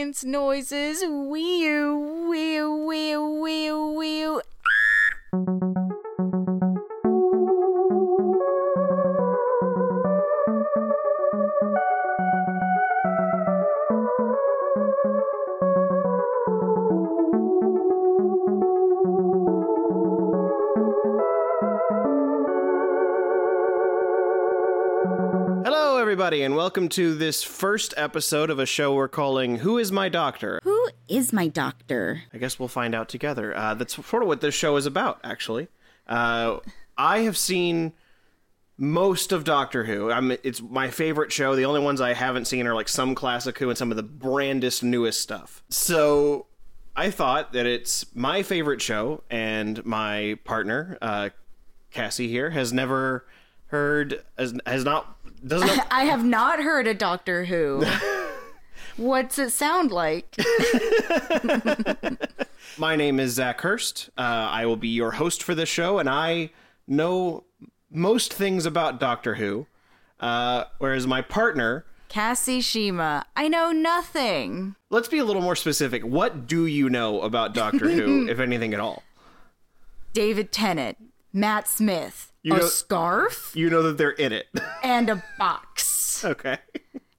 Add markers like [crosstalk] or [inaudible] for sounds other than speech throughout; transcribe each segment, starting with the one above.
science noises. Wee welcome to this first episode of a show we're calling Who is My Doctor? Who is my doctor? I guess we'll find out together. Uh, that's sort of what this show is about, actually. Uh, I have seen most of Doctor Who. I'm, it's my favorite show. The only ones I haven't seen are like some classic Who and some of the brandest, newest stuff. So I thought that it's my favorite show, and my partner, uh, Cassie here, has never heard, has, has not, doesn't know. [laughs] I have not heard a Doctor Who. [laughs] What's it sound like? [laughs] My name is Zach Hurst. Uh, I will be your host for this show, and I know most things about Doctor Who. Uh, whereas my partner, Cassie Shima. I know nothing. let's be a little more specific. What do you know about Doctor Who, if anything at all? David Tennant, Matt Smith, You a know- scarf, You know that they're in it. [laughs] and a box. okay.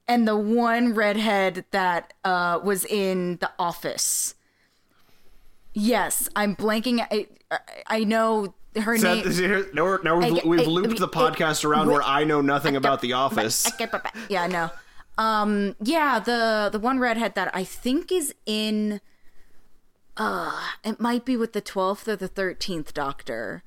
and the one redhead that uh, was in The Office. Yes, I'm blanking. I, I know her So, name. here- now we're- now we've, I- we've I- looped the podcast around where I know nothing about The Office. Yeah, no. Um, yeah, the the one redhead that I think is in. Uh, it might be with the twelfth or the thirteenth Doctor.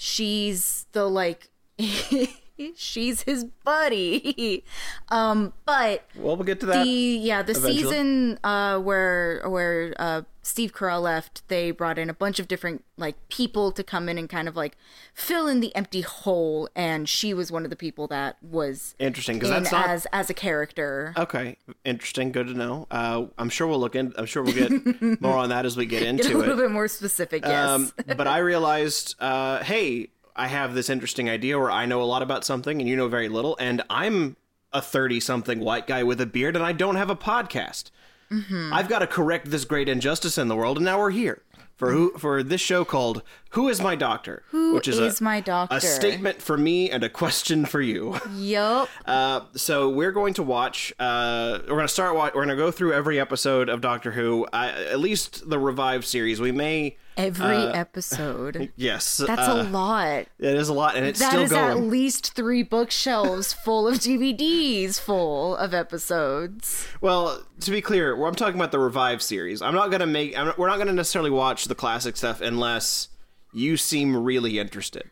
She's the like. [laughs] she's his buddy. [laughs] Um, but Well, we'll get to that. the yeah the eventually. season uh where where uh steve carell left they brought in a bunch of different like people to come in and kind of like fill in the empty hole and she was one of the people that was Interesting, because that's not as as a character Okay, interesting. Good to know. Uh, I'm sure we'll look in. I'm sure we'll get more on that as we get into [laughs] get a little it. bit more specific yes Um, [laughs] but I realized, uh, hey, I have this interesting idea where I know a lot about something and you know very little, and I'm a 30 something white guy with a beard and I don't have a podcast. Mm-hmm. I've got to correct this great injustice in the world, and now we're here. For who for this show called "Who Is My Doctor," Who which is, is a, my doctor? a statement for me and a question for you. yup [laughs] Uh, so we're going to watch. Uh, we're going to start. wa- We're going to go through every episode of Doctor Who, uh, at least the revived series. We may. Every episode [laughs] Yes, that's uh, a lot It is a lot, and it's That still is at least three bookshelves full of DVDs full of episodes. well, to be clear, I'm talking about the revived series. I'm not going to make. I'm we're not going to necessarily watch the classic stuff unless you seem really interested.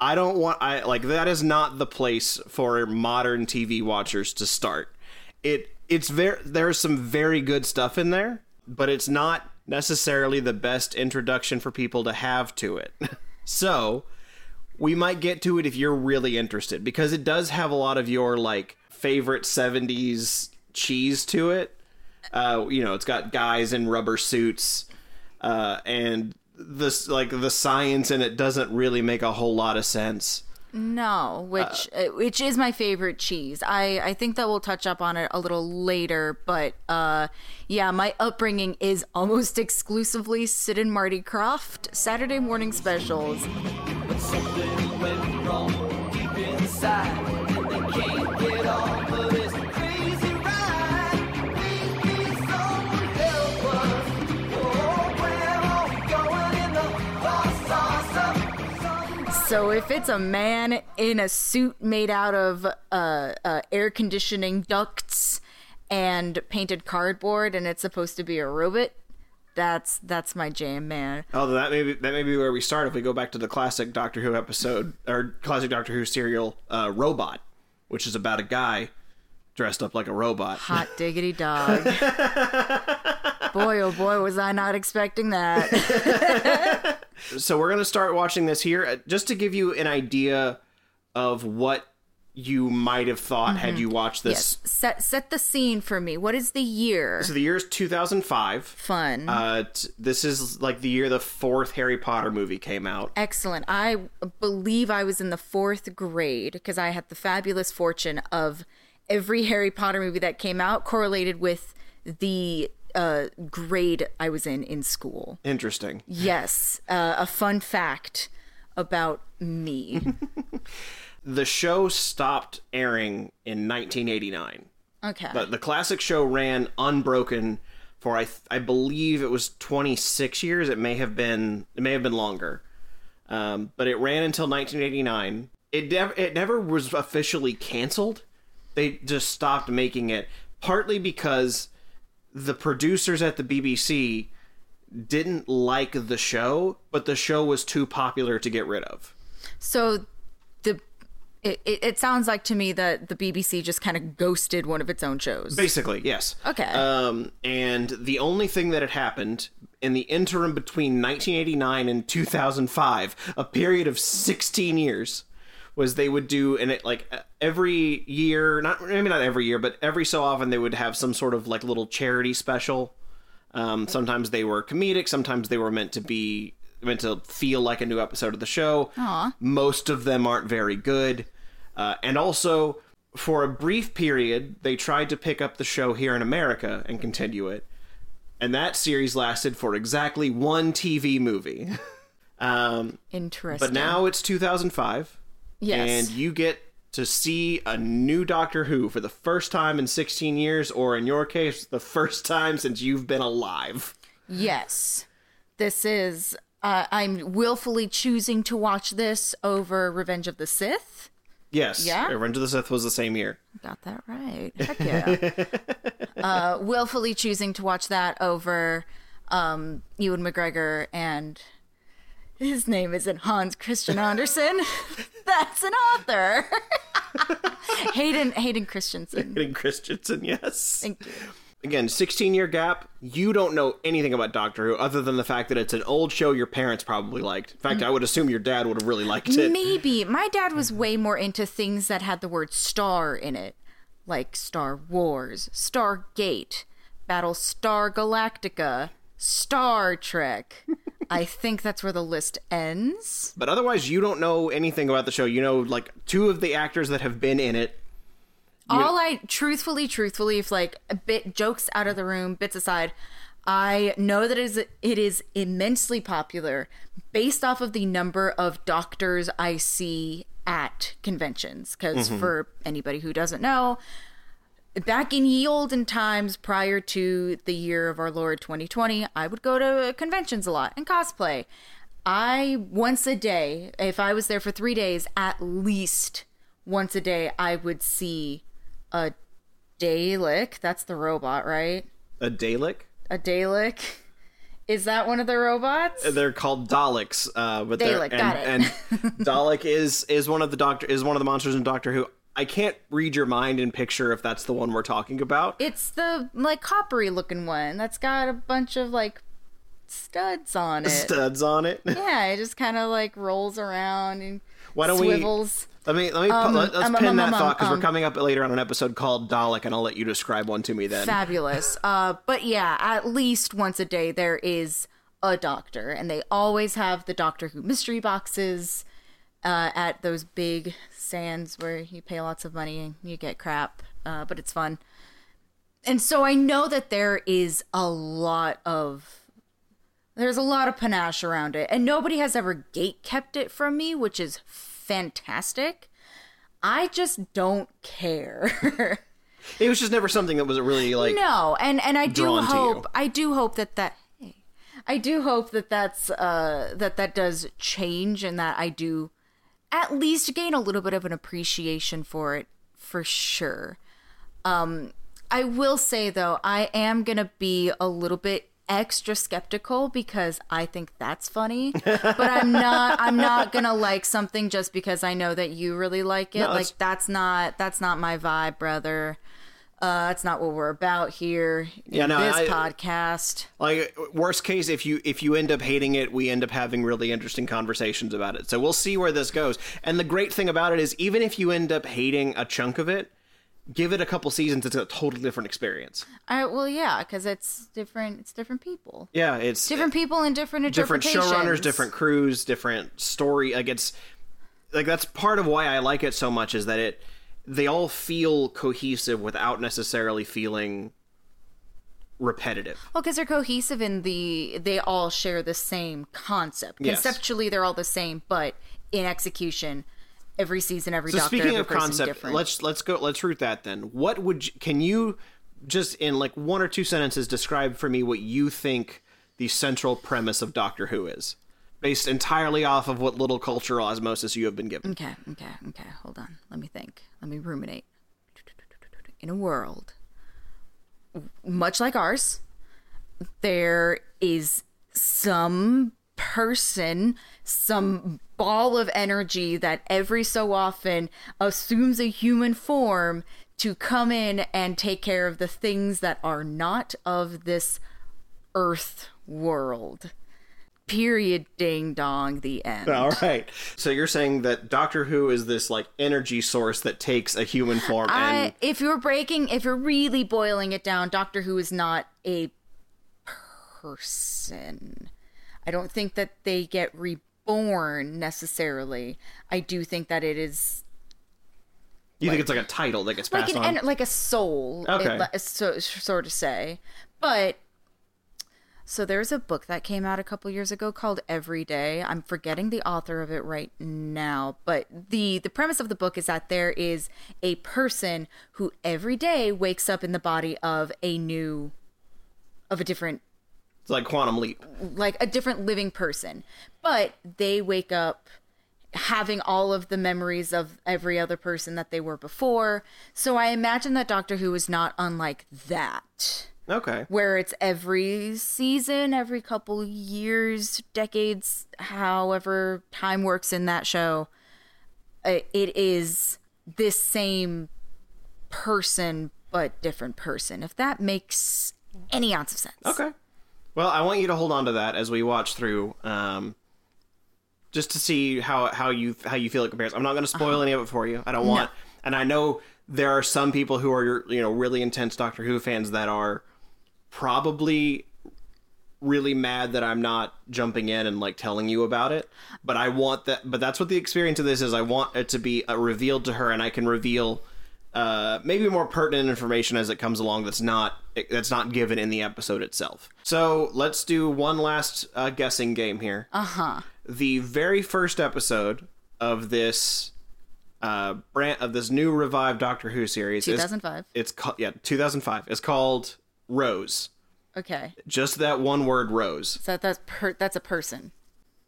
I don't want. I like that is not the place for modern TV watchers to start. It it's very there's some very good stuff in there, but it's not necessarily the best introduction for people to have to it. [laughs] so we might get to it if you're really interested because it does have a lot of your like favorite 70s cheese to it uh, you know it's got guys in rubber suits uh, and this like the science in it doesn't really make a whole lot of sense No, which uh, which is my favorite cheese. I I think that we'll touch up on it a little later, but uh yeah, my upbringing is almost [laughs] exclusively Sid and Marty Krofft Saturday morning specials. So if it's a man in a suit made out of uh, uh air conditioning ducts and painted cardboard and it's supposed to be a robot, that's that's my jam, man. oh that may be that may be where we start if we go back to the classic doctor who episode or classic doctor who serial uh, robot which is about a guy dressed up like a robot Hot [laughs] diggity dog. boy, oh boy, was I not expecting that. [laughs] so we're going to start watching this here uh, just to give you an idea of what you might have thought had you watched this. yes, set set the scene for me. What is the year? So the year is 2005. Fun. Uh, t- this is like the year the fourth Harry Potter movie came out. Excellent. I believe I was in the fourth grade because I had the fabulous fortune of every Harry Potter movie that came out correlated with the uh, grade I was in in school. Interesting. Yes, uh, a fun fact about me. [laughs] The show stopped airing in 1989. Okay. But the classic show ran unbroken for I th- I believe it was 26 years. It may have been it may have been longer. Um, but it ran until 1989. It never it never was officially canceled. They just stopped making it partly because the producers at the BBC didn't like the show, but the show was too popular to get rid of. So the it, it, sounds like to me that the BBC just kind of ghosted one of its own shows. Basically, yes. Okay. Um, and the only thing that had happened in the interim between 1989 and 2005, a period of 16 years, was they would do and it like every year, not maybe not every year, but every so often they would have some sort of like little charity special. Um, sometimes they were comedic, sometimes they were meant to be meant to feel like a new episode of the show. Aw. Most of them aren't very good. Uh, and also, for a brief period, they tried to pick up the show here in America and continue it. And that series lasted for exactly one TV movie. [laughs] um, Interesting. but now it's 2005. Yes. And you get to see a new Doctor Who for the first time in 16 years, or in your case, the first time since you've been alive. Yes. This is. Uh, I'm willfully choosing to watch this over Revenge of the Sith. Yes. Yeah? Revenge of the Sith was the same year. Got that right. Heck yeah. [laughs] uh, willfully choosing to watch that over um, Ewan McGregor and his name isn't Hans Christian Andersen. [laughs] That's an author. [laughs] Hayden Hayden Christensen. Hayden Christensen, yes. Thank you. Again, 16 year gap. You don't know anything about Doctor Who other than the fact that it's an old show your parents probably liked. In fact, I would assume your dad would have really liked it. Maybe my dad was way more into things that had the word star in it, like Star Wars, Stargate, Battlestar Galactica, Star Trek. I think that's where the list ends. But otherwise, you don't know anything about the show. You know, like, two of the actors that have been in it. All I truthfully, truthfully, if like a bit jokes out of the room, bits aside, I know that it is it is immensely popular based off of the number of doctors I see at conventions. Because mm-hmm. for anybody who doesn't know, back in ye olden times prior to the year of our Lord 2020, I would go to conventions a lot and cosplay. I once a day, if I was there for three days, at least once a day, I would see a Dalek. That's the robot, right? A Dalek? A Dalek. Is that one of the robots? They're called Daleks, uh, but they're Dalek, and, got it. and [laughs] Dalek is is one of the doctor is one of the monsters in Doctor Who. I can't read your mind and picture if that's the one we're talking about. It's the like coppery looking one that's got a bunch of like studs on it. Studs on it. [laughs] Yeah, it just kind of like rolls around and Why don't we- swivels. Let me let me Um, let, us um, pin um, that um, thought because um, we're coming up later on an episode called Dalek, and I'll let you describe one to me then. Fabulous. [laughs] Uh, but yeah, at least once a day there is a doctor, and they always have the Doctor Who mystery boxes uh, at those big stands where you pay lots of money and you get crap, uh, but it's fun. And so I know that there is a lot of there's a lot of panache around it, and nobody has ever gate kept it from me, which is fantastic. I just don't care. [laughs] It was just never something that was really like. no, and and I do drawn to you. hope I do hope that that I do hope that that's uh that that does change and that I do at least gain a little bit of an appreciation for it for sure. Um I will say though, I am to be a little bit extra skeptical because I think that's funny, [laughs] but I'm not I'm not to like something just because I know that you really like it. No, like that's not that's not my vibe, brother. Uh, that's not what we're about here in Yeah, no, this I- podcast. Like worst case, if you if you end up hating it, we end up having really interesting conversations about it. So we'll see where this goes. And the great thing about it is, even if you end up hating a chunk of it, give it a couple seasons. It's a totally different experience. I, well, yeah, because it's different. It's different people, Yeah, it's different people, and different different showrunners, different crews, different story. Like it's like that's part of why I like it so much is that it they all feel cohesive without necessarily feeling repetitive. Well, because they're cohesive in the, they all share the same concept. Yes. Conceptually, they're all the same, but in execution, every season, every So doctor, speaking every of concept, different. let's let's go let's root that then. What would you, can you just in like one or two sentences describe for me what you think the central premise of Doctor Who is, based entirely off of what little cultural osmosis you have been given? Okay, okay, okay. Hold on. Let me think. Let me ruminate. In a world much like ours, there is some person, some ball of energy that every so often assumes a human form to come in and take care of the things that are not of this earth world. Period. Ding dong. The end. All [laughs] right. So you're saying that Doctor Who is this like energy source that takes a human form and I, if you're breaking, if you're really boiling it down, Doctor Who is not a person. I don't think that they get reborn necessarily. I do think that it is you think it's like a title that gets like passed an on? like a soul, Okay. it- so sort of say. But so there's a book that came out a couple years ago called Every Day. I'm forgetting the author of it right now, but the the premise of the book is that there is a person who every day wakes up in the body of a new of a different It's like Quantum Leap. like a different living person, but they wake up having all of the memories of every other person that they were before. So I imagine that Doctor Who is not unlike that, Okay. where it's every season, every couple years, decades, however time works in that show. It is this same person, but different person. If that makes any ounce of sense. Okay. Well, I want you to hold on to that as we watch through, um, just to see how how you how you feel it compares. I'm not going to spoil any of it for you. I don't want, and I know there are some people who are you know really intense Doctor Who fans that are probably really mad that I'm not jumping in and like telling you about it. But I want that. But that's what the experience of this is. I want it to be uh, revealed to her, and I can reveal uh, maybe more pertinent information as it comes along. That's not that's not given in the episode itself. So let's do one last uh, guessing game here. Uh huh. The very first episode of this uh brand of this new revived Doctor Who series is 2005. it's called yeah 2005 it's called Rose Okay. just that one word Rose So that's per- that's a person.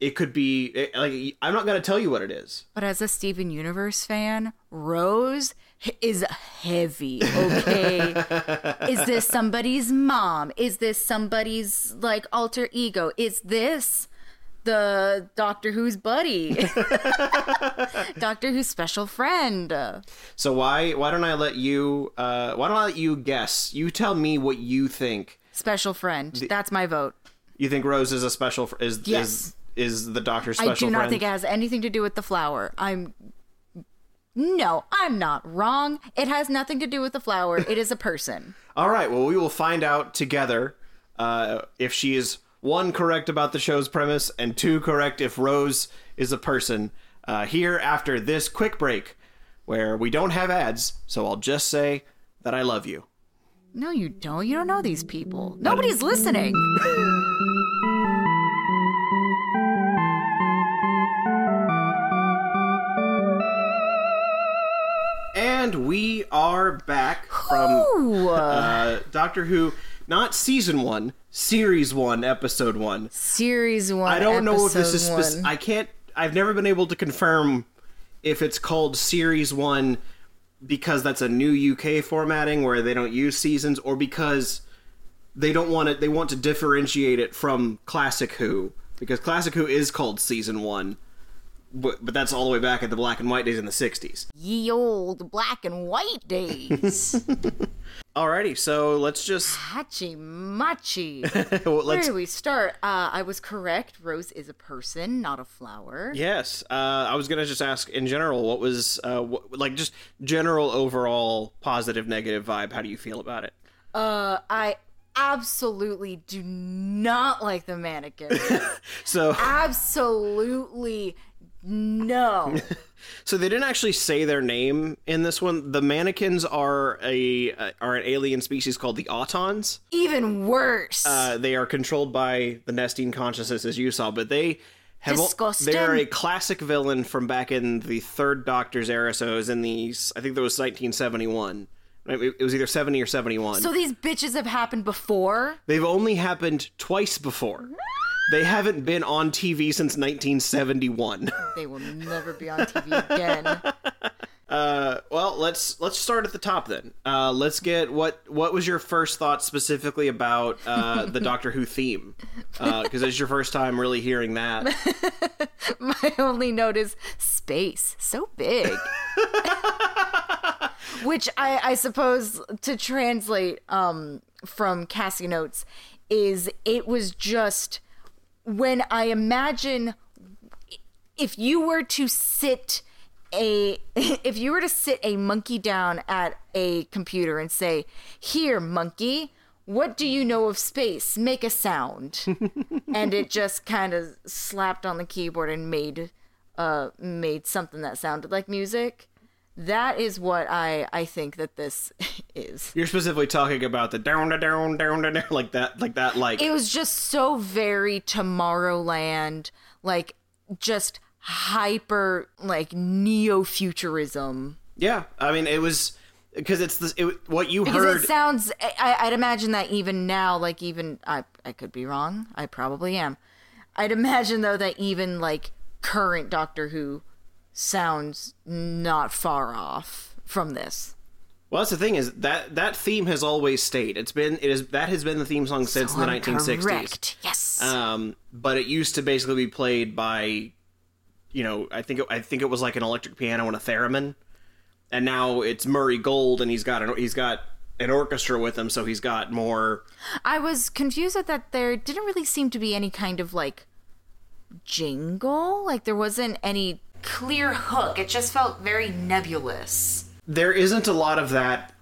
it could be it, like I'm not going to tell you what it is But as a Steven Universe fan, Rose is heavy, okay? [laughs] is this somebody's mom? Is this somebody's like alter ego? Is this the Doctor Who's buddy? [laughs] Doctor Who's special friend? so why why don't I let you uh why don't I let you guess you tell me what you think Special friend. That's my vote. you think Rose is a special fr- is Yes. is is the doctor's I do not friend think it has anything to do with the flower. I'm no, I'm not wrong. It has nothing to do with the flower. It is a person. [laughs] All right. Well, we will find out together uh, if she is one correct about the show's premise and two correct if Rose is a person. Uh, here after this quick break, where we don't have ads, so I'll just say that I love you. No, you don't. You don't know these people. Nobody's listening. And we are back from uh, Doctor Who, not season one, series one, episode one. series one. I don't know if this is. episode Spec- one. I can't. I've never been able to confirm if it's called Series One because that's a new UK formatting where they don't use seasons, or because they don't want it. They want to differentiate it from Classic Who because Classic Who is called Season One, but, but that's all the way back at the black and white days in the '60s. Ye old black and white days. [laughs] Alrighty, so let's just Hachi machi. [laughs] well, Where do we start? Uh, I was correct. Rose is a person, not a flower. Yes, uh, I was gonna just ask in general, what was uh, what, like just general overall positive, negative vibe? How do you feel about it? Uh, I absolutely do not like the mannequin. [laughs] So absolutely no. [laughs] So they didn't actually say their name in this one. The mannequins are a uh, are an alien species called the Autons. Even worse. Uh, they are controlled by the Nestene consciousness, as you saw, but they have Disgusting. they are a classic villain from back in the Third Doctor's era. So it was in the I think that was 1971. It was either 70 or 71. so these bitches have happened before? They've only happened twice before. They haven't been on TV since 1971. [laughs] They will never be on TV again. [laughs] Uh, well, let's let's start at the top then. Uh, let's get what what was your first thought specifically about uh, the [laughs] Doctor Who theme? Because it's your first time really hearing that. My only note is space. So big. Which I, I suppose to translate um, from Cassie Notes is it was just when I imagine if you were to sit a [laughs] if you were to sit a monkey down at a computer and say, "Here, monkey, what do you know of space? Make a sound." [laughs] and it just kind of slapped on the keyboard and made uh made something that sounded like music. That is what I I think that this [laughs] is. You're specifically talking about the down down down down like that like that like It was just so very Tomorrowland, like just hyper like neo-futurism. yeah. I mean, it was because it's this it, what you Because heard. it sounds, I, I'd imagine that even now, like even I, I could be wrong. I probably am. I'd imagine though that even like current Doctor Who sounds not far off from this. well, that's the thing is that that theme has always stayed. It's been it is that has been the theme song since So the 1960s. Correct. Yes. Um, but it used to basically be played by, you know, I think it, I think it was like an electric piano and a theremin, and now it's Murray Gold, and he's got an, he's got an orchestra with him, so he's got more. I was confused at that there didn't really seem to be any kind of like jingle. Like there wasn't any clear hook. It just felt very nebulous. There isn't a lot of that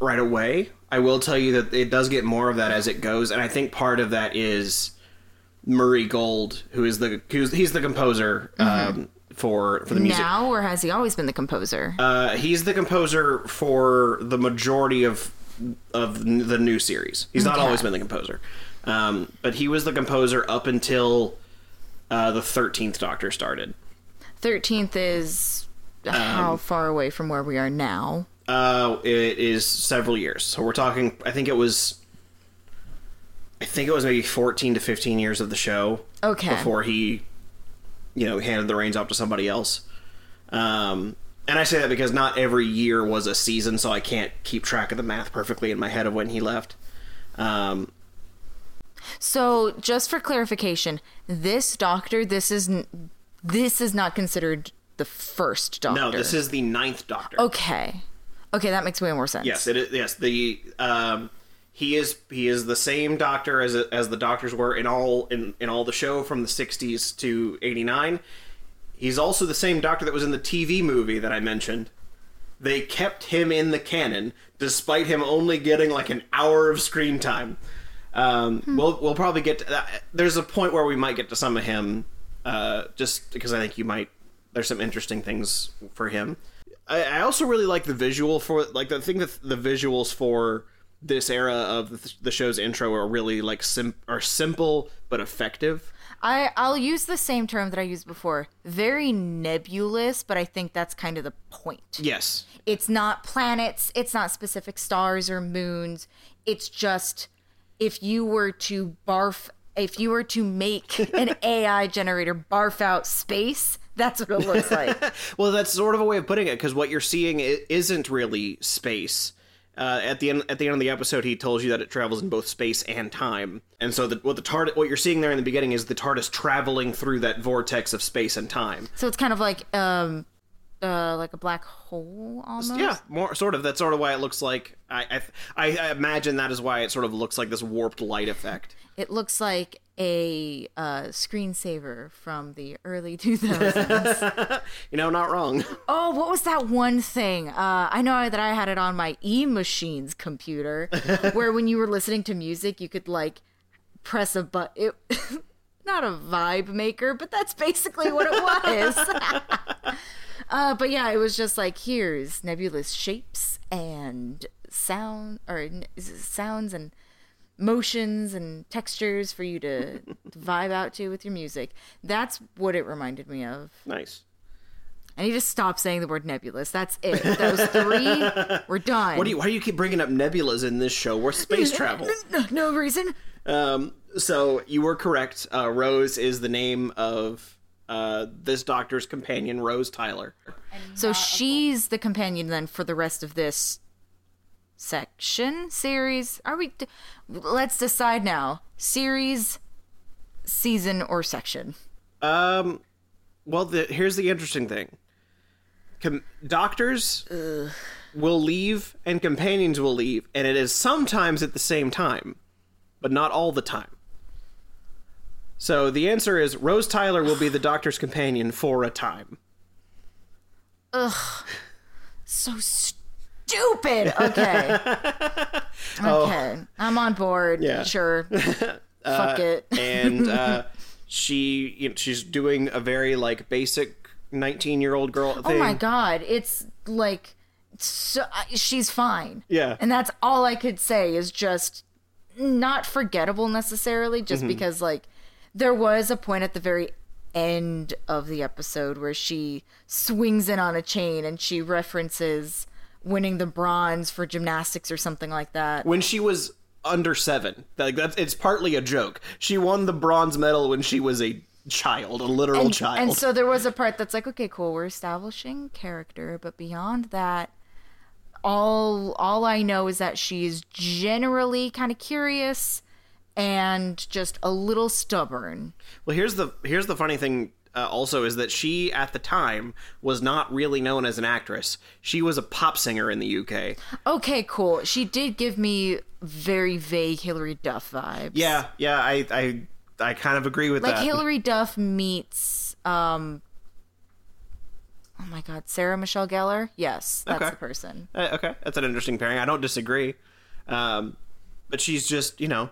right away. I will tell you that it does get more of that as it goes, and I think part of that is Murray Gold, who is the who's he's the composer um, for for the music. Now, or has he always been the composer? Uh, he's the composer for the majority of of the new series. He's not Okay. always been the composer, um, but he was the composer up until uh, the Thirteenth Doctor started. Thirteenth is Um, how far away from where we are now? Uh, it is several years, so we're talking. I think it was. I think it was maybe fourteen to fifteen years of the show. Okay. Before he, you know, handed the reins off to somebody else. Um, and I say that because not every year was a season, so I can't keep track of the math perfectly in my head of when he left. Um, So, just for clarification, this doctor, this is this is not considered the first doctor. no, this is the ninth Doctor. okay. Okay, that makes way more sense. Yes, it is. Yes, the um, he is he is the same Doctor as as the Doctors were in all in in all the show from the '60s to '89. He's also the same Doctor that was in the TV movie that I mentioned. They kept him in the canon despite him only getting like an hour of screen time. Um, We'll we'll probably get to that. There's a point where we might get to some of him, uh, just because I think you might. There's some interesting things for him. I, I also really like the visual for like the thing that the visuals for this era of the, the show's intro are really like sim- are simple but effective. I I'll use the same term that I used before. Very nebulous, but I think that's kind of the point. Yes, It's not planets, it's not specific stars or moons. It's just if you were to barf if you were to make an [laughs] AI generator barf out space, that's what it looks [laughs] like. Well, that's sort of a way of putting it because what you're seeing isn't really space. Uh, at the end, at the end of the episode, he tells you that it travels in both space and time, and so the, what the TARDIS, what you're seeing there in the beginning is the TARDIS traveling through that vortex of space and time. so it's kind of like um uh like a black hole almost. Yeah, more sort of. That's sort of why it looks like. I, I I imagine that is why it sort of looks like this warped light effect. It looks like a uh, screensaver from the early [laughs] 2000s. [laughs] You know, not wrong. oh, what was that one thing? Uh, I know that I had it on my E Machines computer, [laughs] where when you were listening to music, you could like press a button. Not a vibe maker, but that's basically what it was. Uh, but yeah, it was just like here's nebulous shapes and sound or sounds and motions and textures for you to, to [laughs] vibe out to with your music. That's what it reminded me of. Nice. I need to stop saying the word nebulous. That's it. Those three, [laughs] we're done. What do you? Why do you keep bringing up nebulas in this show? We're space [laughs] travel. No, no reason. Um, so you were correct. Uh, Rose is the name of uh, this doctor's companion, Rose Tyler. So she's the companion then for the rest of this section series. Are we? d- Let's decide now. Series, season, or section. Um, well, the, here's the interesting thing: Com- doctors will leave, and companions will leave, and it is sometimes at the same time, but not all the time. So the answer is Rose Tyler will be the doctor's companion for a time. Ugh. So stupid. Okay. [laughs] okay. I'm on board. Yeah. Sure. [laughs] Fuck it. and uh, [laughs] she you know, she's doing a very like basic 19 year old girl thing. Oh my god, it's like so she's fine. Yeah. And that's all I could say is just not forgettable necessarily Mm-hmm. just because like there was a point at the very end of the episode where she swings in on a chain and she references winning the bronze for gymnastics or something like that. When she was under seven, like that's it's partly a joke. She won the bronze medal when she was a child, a literal and, child. and so there was a part that's like, okay, cool, we're establishing character, but beyond that, all all I know is that she's generally kind of curious and just a little stubborn. well, here's the here's the funny thing. Uh, also, is that she at the time was not really known as an actress. She was a pop singer in the UK. Okay, cool. She did give me very vague Hilary Duff vibes. Yeah, yeah, I I I kind of agree with like that. Like Hilary Duff meets um. Oh my God, Sarah Michelle Gellar. Yes, that's Okay. the person. Uh, okay, that's an interesting pairing. I don't disagree. Um, but she's just, you know,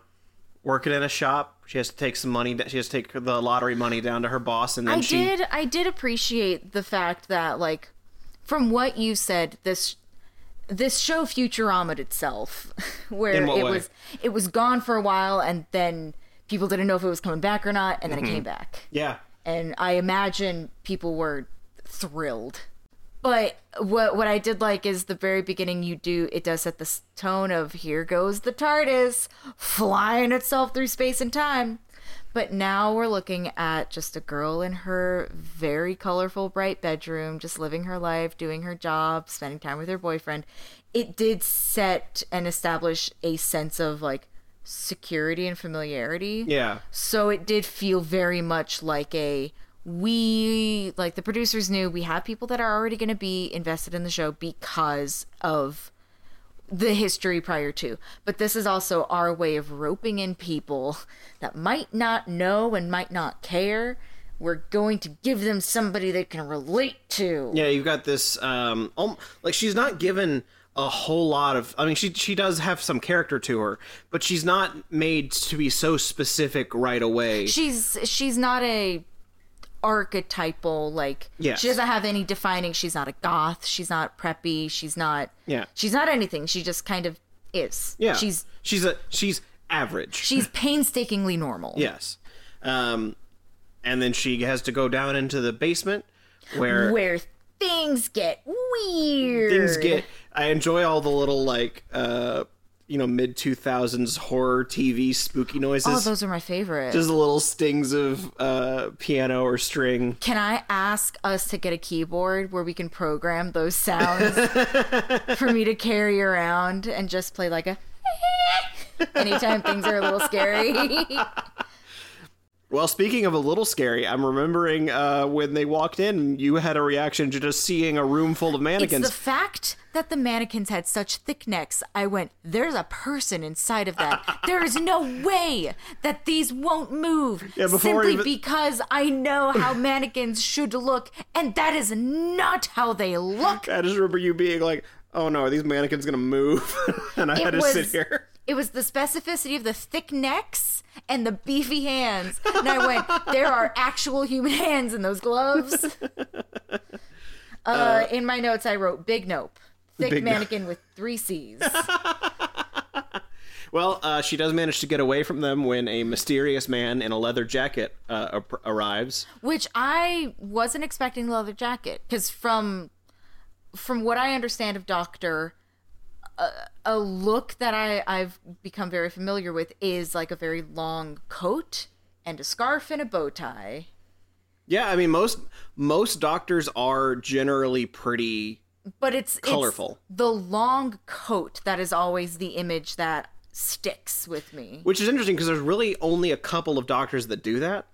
working in a shop. She has to take some money. She has to take the lottery money down to her boss, and then I she. did I did appreciate the fact that like from what you said this this show Futurama itself [laughs] where it way? was it was gone for a while and then people didn't know if it was coming back or not and then Mm-hmm. it came back. Yeah, And I imagine people were thrilled. But what what I did like is the very beginning you do it does set the s- tone of here goes the TARDIS flying itself through space and time. But now we're looking at just a girl in her very colorful bright bedroom just living her life, doing her job, spending time with her boyfriend. It did set and establish a sense of like security and familiarity. yeah, So it did feel very much like a we like the producers knew we have people that are already going to be invested in the show because of the history prior to. But this is also our way of roping in people that might not know and might not care. We're going to give them somebody they can relate to. yeah. You've got this. Um, like she's not given a whole lot of. I mean, she she does have some character to her, but she's not made to be so specific right away. She's she's not a archetypal like Yes. she doesn't have any defining she's not a goth she's not preppy she's not Yeah. she's not anything she just kind of is yeah, she's she's a she's average. she's [laughs] painstakingly normal yes, um, and then she has to go down into the basement where where things get weird things get i enjoy all the little like uh you know mid 2000s horror tv spooky noises. Oh those are my favorite. Just little stings of uh piano or string. Can i ask us to get a keyboard where we can program those sounds [laughs] for me to carry around and just play like a [laughs] anytime things are a little scary [laughs] well speaking of a little scary i'm remembering uh when they walked in you had a reaction to just seeing a room full of It's mannequins the fact that the mannequins had such thick necks. I went, there's a person inside of that. [laughs] there is no way that these won't move Yeah, simply even- because I know how [laughs] mannequins should look, and that is not how they look. i just remember you being like oh no are these mannequins gonna move [laughs] and i had to was, sit here It was the specificity of the thick necks and the beefy hands. And I went, there are actual human [laughs] hands in those gloves. Uh, in my notes, I wrote big nope. Thick Big mannequin with three C's. [laughs] Well, uh, she does manage to get away from them when a mysterious man in a leather jacket uh, ar- arrives. which I wasn't expecting the leather jacket because from from what I understand of Doctor, a, a look that I I've become very familiar with is like a very long coat and a scarf and a bow tie. Yeah, I mean most most doctors are generally pretty But it's it's Colorful. the long coat that is always the image that sticks with me. Which is interesting because there's really only a couple of doctors that do that.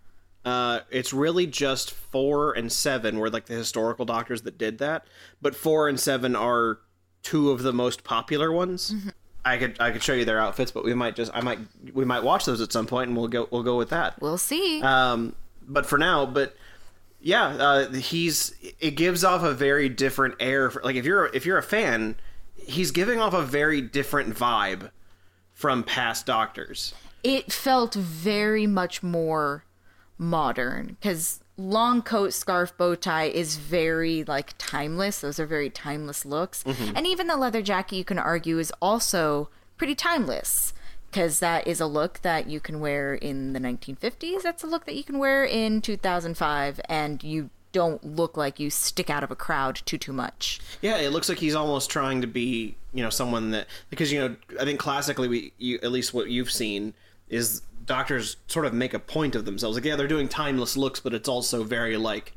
Uh, it's really just four and seven were like the historical doctors that did that, but four and seven are two of the most popular ones. I could I could show you their outfits, but we might just I might we might watch those at some point, and we'll go we'll go with that. We'll see. Um, but for now, but yeah, uh, he's it gives off a very different air. For, like if you're if you're a fan, he's giving off a very different vibe from past doctors. it felt very much more modern because long coat scarf bow tie is very like timeless. Those are very timeless looks. Mm-hmm. And even the leather jacket you can argue is also pretty timeless because that is a look that you can wear in the 1950s that's a look that you can wear in 2005 and you don't look like you stick out of a crowd too too much. Yeah, it looks like he's almost trying to be, you know, someone that because you know I think classically we you, at least what you've seen is doctors sort of make a point of themselves. Like yeah, they're doing timeless looks, but it's also very like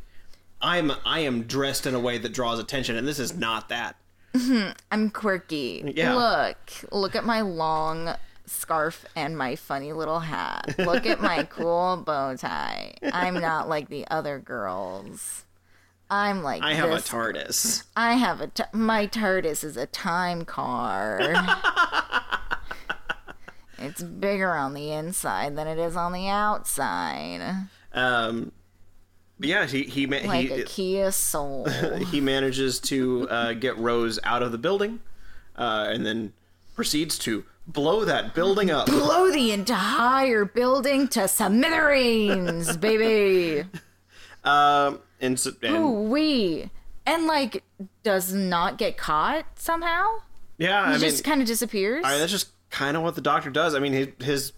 I'm I am dressed in a way that draws attention, and this is not that. Mm-hmm. I'm quirky. Yeah. Look, look at my long scarf and my funny little hat. Look at my [laughs] cool bow tie. I'm not like the other girls. I'm like I have this. a TARDIS. I have a t- my TARDIS is a time car. [laughs] it's bigger on the inside than it is on the outside. Um, but yeah, he he ma- Like he a Kia Soul. [laughs] he manages to uh, get Rose out of the building, uh, and then proceeds to blow that building up. Blow the entire building to smithereens, baby. [laughs] Um, and, so, and Ooh wee. And like does not get caught somehow. yeah, He I just kind of disappears. I mean, that's just kind of what the doctor does. I mean, his, his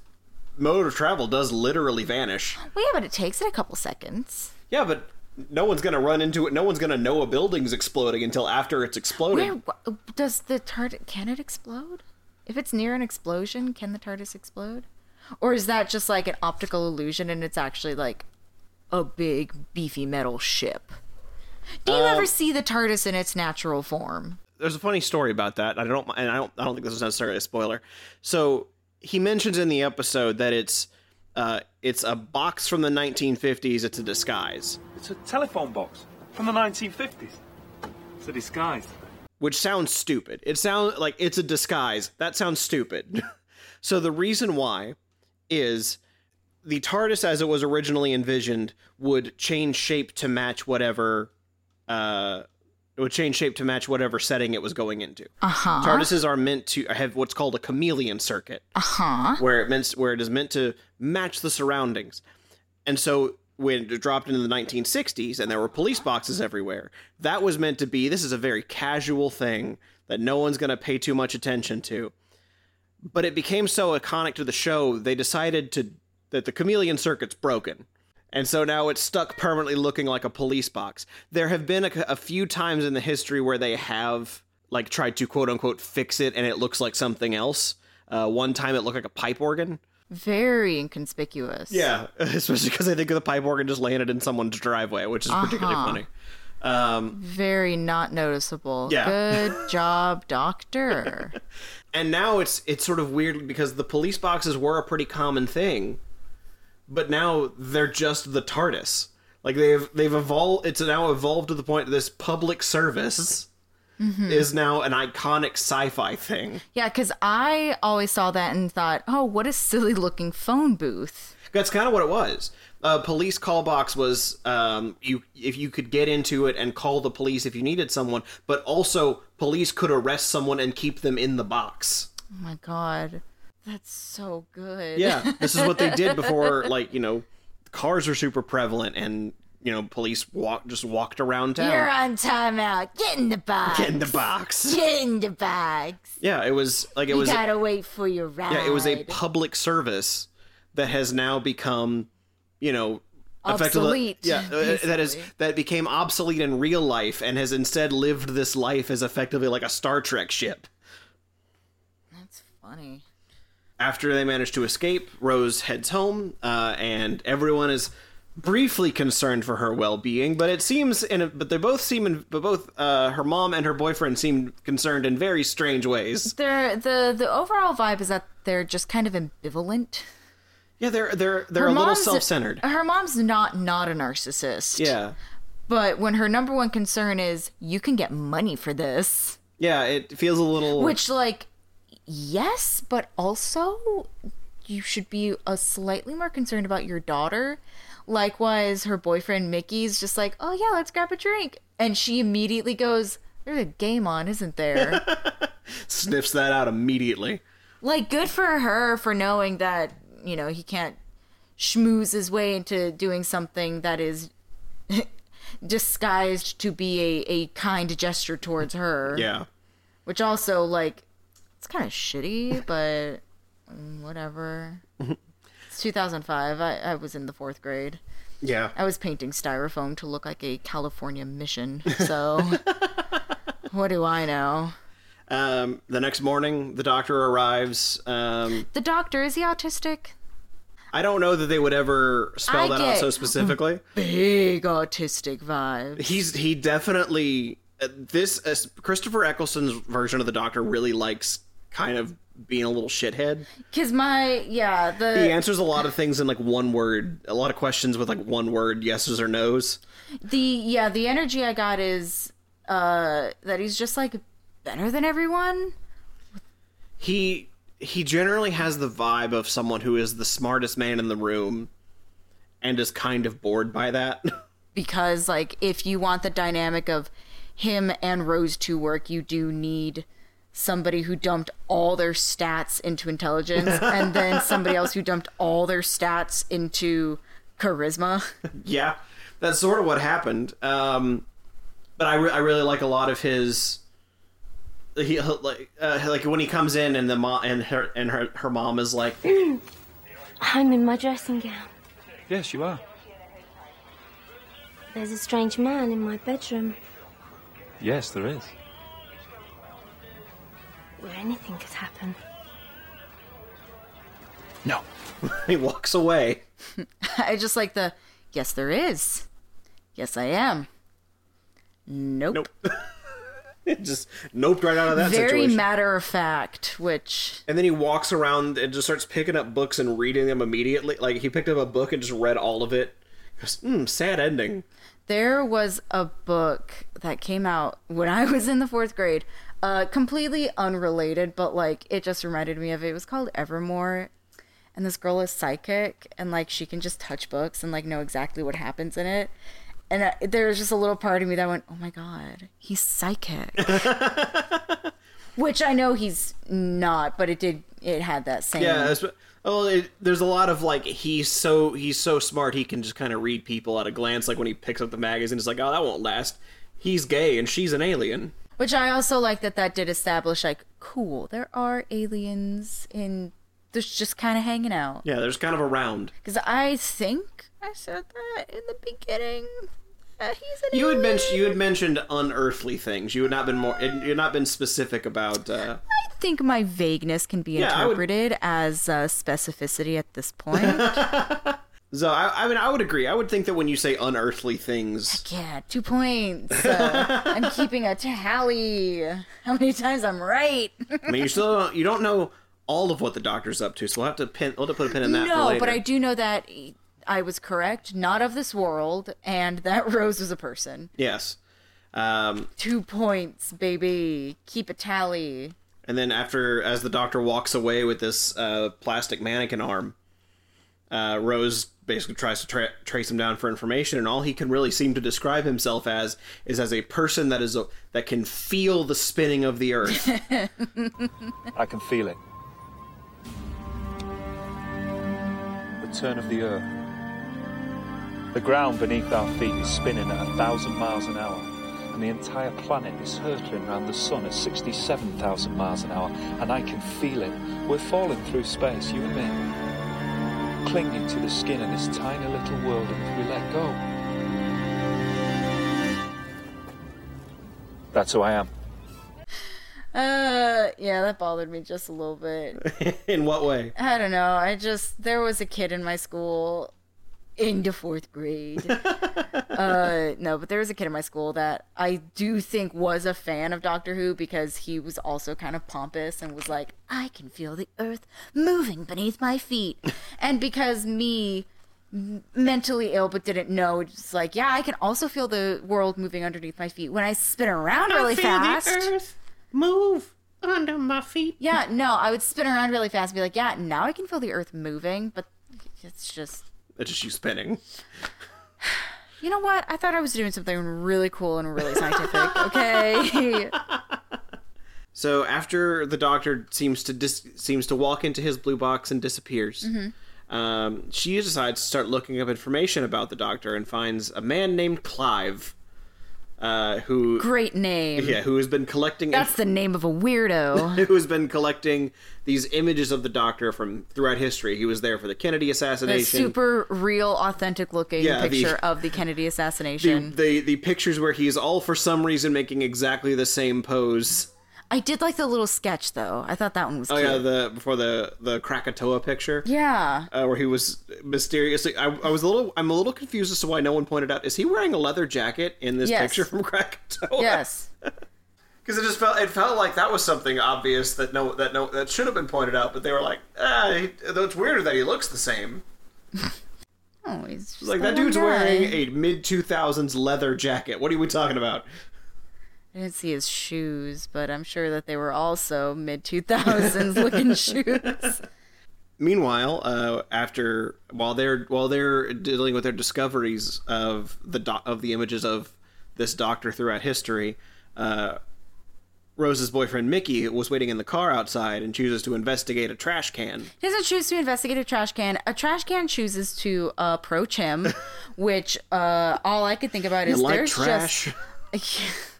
mode of travel does literally vanish. well, yeah, but it takes it a couple seconds. Yeah, but no one's gonna run into it. No one's gonna know a building's exploding until after it's exploded. Where does the TARDIS? Can it explode? If it's near an explosion, can the TARDIS explode? Or is that just like an optical illusion and it's actually like a big beefy metal ship? Do you Um, ever see the TARDIS in its natural form? There's a funny story about that. I don't, and I don't, I don't think this is necessarily a spoiler. So he mentions in the episode that it's, uh, it's a box from the 1950s. It's a disguise, It's a telephone box from the 1950s. It's a disguise. which sounds stupid. It sounds like it's a disguise. That sounds stupid. [laughs] so the reason why is the TARDIS, as it was originally envisioned, would change shape to match whatever. Uh, it would change shape to match whatever setting it was going into. Uh huh. TARDISes are meant to have what's called a chameleon circuit, Uh huh. where it meant where it is meant to match the surroundings. And so when it dropped into the 1960s and there were police boxes everywhere, that was meant to be this is a very casual thing that no one's going to pay too much attention to. But it became so iconic to the show, they decided to that the chameleon circuit's broken. And so now it's stuck permanently looking like a police box. There have been a, a few times in the history where they have like tried to quote unquote fix it and it looks like something else. Uh, one time it looked like a pipe organ. Very inconspicuous. Yeah, [laughs] especially because I think the pipe organ just landed in someone's driveway, which is particularly Uh-huh. funny. Um, Very not noticeable. Yeah. Good [laughs] job, doctor. and now it's it's sort of weird because the police boxes were a pretty common thing, but now they're just the TARDIS. Like they've they've evolved. It's now evolved to the point that this public service is now an iconic sci-fi thing. yeah, because I always saw that and thought, oh, what a silly looking phone booth. That's kind of what it was. Uh, police call box was um, you if you could get into it and call the police if you needed someone, but also police could arrest someone and keep them in the box. Oh my god. That's so good. Yeah, this is what they did [laughs] before, like you know, cars are super prevalent, and you know, police walk just walked around town. You're on timeout. Get in the box. Get in the box. Get in the box. Yeah, it was like it You was. gotta wait for your ride. Yeah, it was a public service that has now become, you know, effectively- Obsolete, Yeah, uh, that is that became obsolete in real life and has instead lived this life as effectively like a Star Trek ship. That's funny. After they manage to escape, Rose heads home, uh, and everyone is briefly concerned for her well-being. But it seems, in a, but they both seem, in, but both uh, her mom and her boyfriend seem concerned in very strange ways. They're, the the overall vibe is that they're just kind of ambivalent. Yeah, they're they're they're Her a little self-centered. Her mom's not not a narcissist. Yeah, But when her number one concern is you can get money for this, yeah, it feels a little. which like yes, but also you should be a slightly more concerned about your daughter. Likewise, her boyfriend Mickey's just like, "Oh yeah, let's grab a drink." And she immediately goes, "There's a game on, isn't there?" [laughs] sniffs that out immediately. like good for her for knowing that, you know, he can't schmooze his way into doing something that is [laughs] disguised to be a, a kind gesture towards her. Yeah. Which also, like, it's kind of shitty, but mm, whatever. it's 2005. I, I was in the fourth grade. Yeah. I was painting styrofoam to look like a California mission. So, [laughs] what do I know? Um, the next morning, the doctor arrives. Um, The doctor, is he autistic? I don't know that they would ever spell I that out so specifically. Big autistic vibes. He's he definitely uh, this uh, Christopher Eccleston's version of the Doctor really likes kind of being a little shithead. Because my, yeah, the He answers a lot of things in like one word, a lot of questions with like one word yeses or nos. The yeah, the energy I got is uh that he's just like better than everyone. He he generally has the vibe of someone who is the smartest man in the room and is kind of bored by that. [laughs] Because like if you want the dynamic of him and Rose to work, you do need somebody who dumped all their stats into intelligence [laughs] and then somebody else who dumped all their stats into charisma. [laughs] yeah, that's sort of what happened. Um, but I, re- I really like a lot of his. He like uh, like when he comes in and the mom and her and her her mom is like, I'm in my dressing gown. Yes, you are. There's a strange man in my bedroom Yes, there is. Where anything could happen. No. [laughs] he walks away. [laughs] I just like the yes there is. Yes I am. Nope. Nope. [laughs] It just noped right out of that Very situation. matter of fact, which and then he walks around and just starts picking up books and reading them immediately. Like he picked up a book and just read all of it. Goes, hmm, sad ending. There was a book that came out when I was in the fourth grade, uh, completely unrelated, but like it just reminded me of it. It was called Evermore, and this girl is psychic, and like she can just touch books and like know exactly what happens in it. And uh, there was just a little part of me that went, "Oh my god, he's psychic," [laughs] which I know he's not, but it did. It had that same. Yeah. That's, well, it, there's a lot of like he's so he's so smart he can just kind of read people at a glance. Like when he picks up the magazine, it's like, oh, that won't last. He's gay and she's an alien. Which I also like that that did establish like, cool, there are aliens in. There's just kind of hanging out. Yeah, there's kind of around. Because I think I said that in the beginning. an You had mentioned you had mentioned unearthly things. You had not been more. You had not been specific about. Uh, I think my vagueness can be Yeah, I would- interpreted as uh, specificity at this point. [laughs] so I, I mean, I would agree. I would think that when you say unearthly things, yeah, two points. Uh, [laughs] I'm keeping a tally. How many times I'm right? I mean, you still don't, you don't know all of what the doctor's up to. So we'll have to pin. We'll have to put a pin in that. for no, but I do know that I was correct, not of this world, and that [laughs] Rose was a person. Yes. Um, Two points, baby. Keep a tally. and then after, as the doctor walks away with this uh, plastic mannequin arm, uh, Rose basically tries to tra- trace him down for information, and all he can really seem to describe himself as is as a person that is a, that can feel the spinning of the earth. [laughs] I can feel it. The turn of the earth. The ground beneath our feet is spinning at a thousand miles an hour, and the entire planet is hurtling around the sun at 67,000 miles an hour, and I can feel it. We're falling through space, you and me. Clinging to the skin in this tiny little world until we let go. That's who I am. Uh, yeah, that bothered me just a little bit. [laughs] In what way? I don't know. I just there was a kid in my school into fourth grade. [laughs] uh, no, but there was a kid in my school that I do think was a fan of Doctor Who because he was also kind of pompous and was like, "I can feel the earth moving beneath my feet," [laughs] and because me mentally ill but didn't know it's like yeah i can also feel the world moving underneath my feet when i spin around really fast move under my feet. yeah no i would spin around really fast and be like yeah now i can feel the earth moving but it's just It's just you spinning. You know what? I thought I was doing something really cool and really scientific. [laughs] Okay. So after the doctor seems to dis- seems to walk into his blue box and disappears, um, she decides to start looking up information about the doctor and finds a man named Clive, uh, who Great name. yeah, who has been collecting That's the name of a weirdo. [laughs] who has been collecting these images of the doctor from throughout history. He was there for the Kennedy assassination. super real, authentic looking Yeah, the- picture of the Kennedy the, assassination. the the pictures where he's all for some reason making exactly the same pose. I did like the little sketch though. I thought that one was Oh cute. yeah, the before the the Krakatoa picture. yeah. uh, where he was mysteriously. I, I was a little. I'm a little confused as to why no one pointed out. Is he wearing a leather jacket in this Yes. picture from [laughs] Krakatoa? Yes. [laughs] because it just felt. It felt like that was something obvious that no that no that should have been pointed out, but they were like, ah, he, though it's weird that he looks the same. [laughs] Oh, he's just Like that dude's guy. wearing a mid 2000s leather jacket. What are we talking about? I didn't see his shoes, but I'm sure that they were also mid 2000s [laughs] looking shoes. Meanwhile, uh, after while they're while they're dealing with their discoveries of the do- of the images of this doctor throughout history, uh, Rose's boyfriend Mickey was waiting in the car outside and chooses to investigate a trash can. He doesn't choose to investigate a trash can. A trash can chooses to approach him, [laughs] which uh, all I could think about is You like there's trash? just. [laughs]